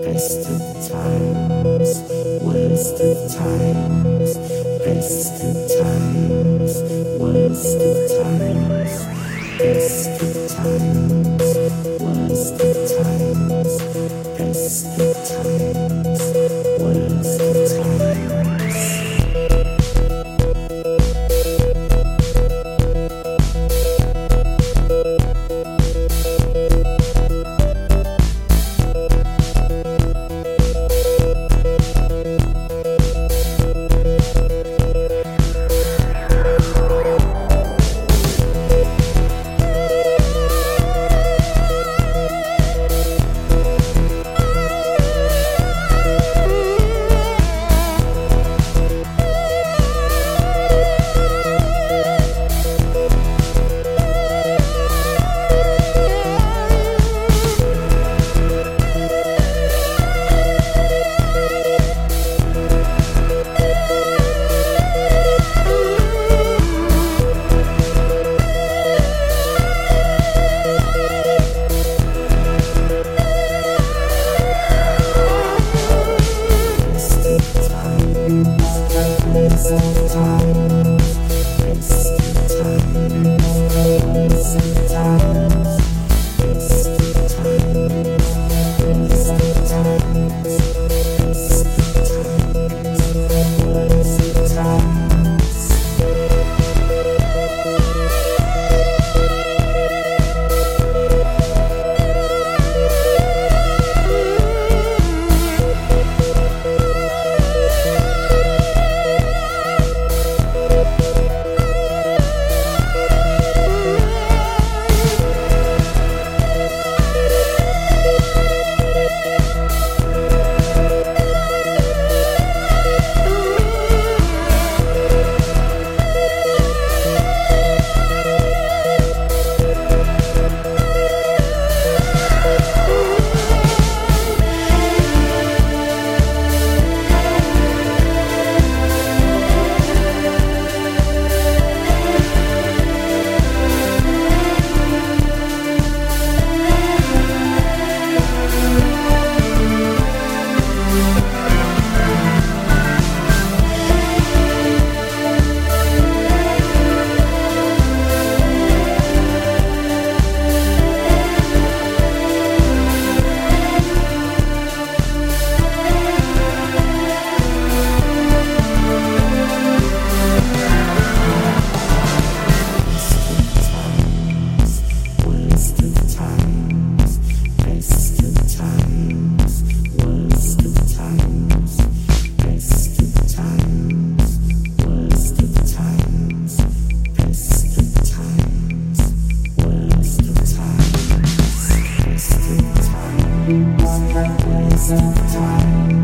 Wasted times, wasted times, wasted times, wasted times, wasted times, worst times, wasted times. Sometimes.